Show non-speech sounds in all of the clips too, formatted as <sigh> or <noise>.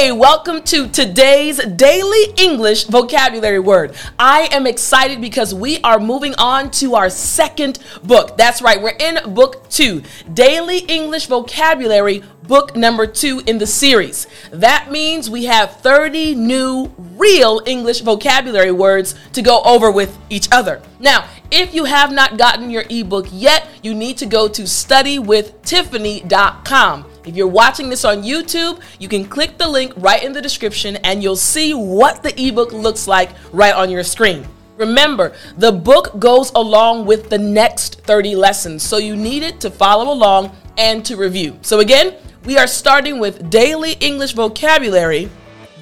Hey, welcome to today's daily English vocabulary word. I am excited because we are moving on to our second book. That's right, we're in book two, Daily English Vocabulary, book number two in the series. That means we have 30 new real English vocabulary words to go over with each other. Now, if you have not gotten your ebook yet, you need to go to studywithtiffany.com. If you're watching this on YouTube, you can click the link right in the description and you'll see what the ebook looks like right on your screen. Remember, the book goes along with the next 30 lessons, so you need it to follow along and to review. So, again, we are starting with Daily English Vocabulary,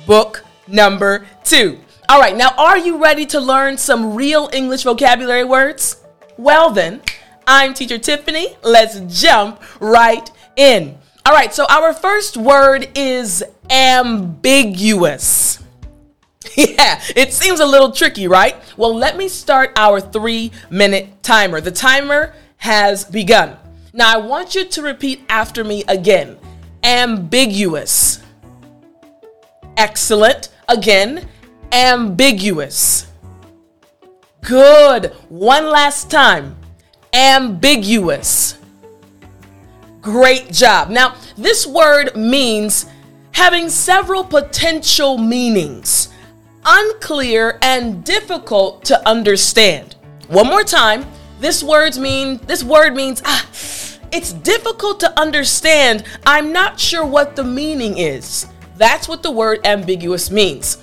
book number two. All right, now are you ready to learn some real English vocabulary words? Well, then, I'm Teacher Tiffany. Let's jump right in. All right, so our first word is ambiguous. <laughs> Yeah, it seems a little tricky, right? Well, let me start our three minute timer. The timer has begun. Now, I want you to repeat after me again ambiguous. Excellent. Again, ambiguous. Good. One last time. Ambiguous. Great job. Now, this word means having several potential meanings, unclear and difficult to understand. One more time, this words mean this word means ah, it's difficult to understand. I'm not sure what the meaning is. That's what the word ambiguous means.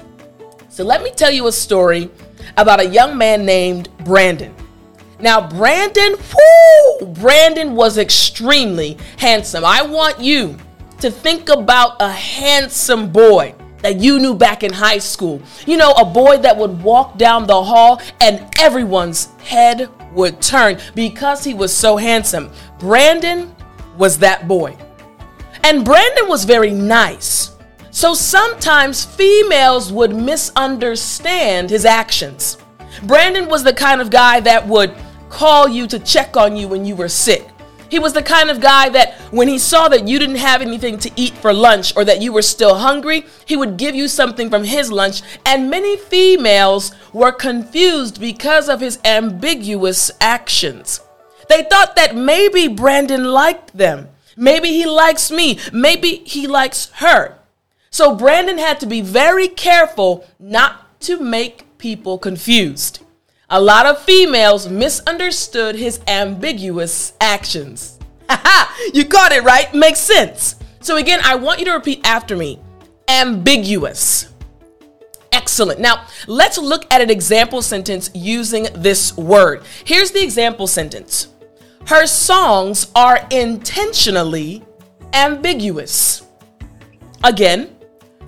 So let me tell you a story about a young man named Brandon. Now, Brandon, whoo, Brandon was extremely handsome. I want you to think about a handsome boy that you knew back in high school. You know, a boy that would walk down the hall and everyone's head would turn because he was so handsome. Brandon was that boy. And Brandon was very nice. So sometimes females would misunderstand his actions. Brandon was the kind of guy that would call you to check on you when you were sick. He was the kind of guy that when he saw that you didn't have anything to eat for lunch or that you were still hungry, he would give you something from his lunch. And many females were confused because of his ambiguous actions. They thought that maybe Brandon liked them. Maybe he likes me. Maybe he likes her. So Brandon had to be very careful not to make people confused. A lot of females misunderstood his ambiguous actions. <laughs> Haha, you got it right. Makes sense. So, again, I want you to repeat after me ambiguous. Excellent. Now, let's look at an example sentence using this word. Here's the example sentence Her songs are intentionally ambiguous. Again,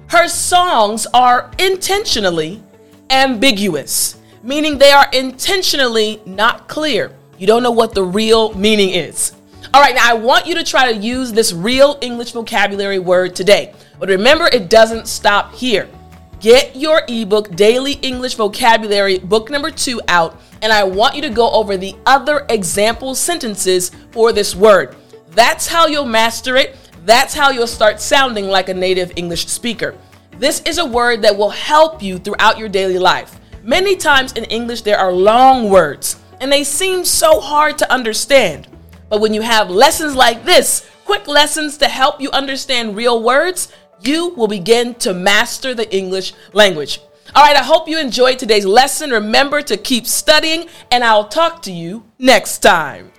her songs are intentionally ambiguous meaning they are intentionally not clear. You don't know what the real meaning is. All right, now I want you to try to use this real English vocabulary word today. But remember, it doesn't stop here. Get your ebook, Daily English Vocabulary, book number two, out, and I want you to go over the other example sentences for this word. That's how you'll master it. That's how you'll start sounding like a native English speaker. This is a word that will help you throughout your daily life. Many times in English, there are long words, and they seem so hard to understand. But when you have lessons like this, quick lessons to help you understand real words, you will begin to master the English language. All right, I hope you enjoyed today's lesson. Remember to keep studying, and I'll talk to you next time.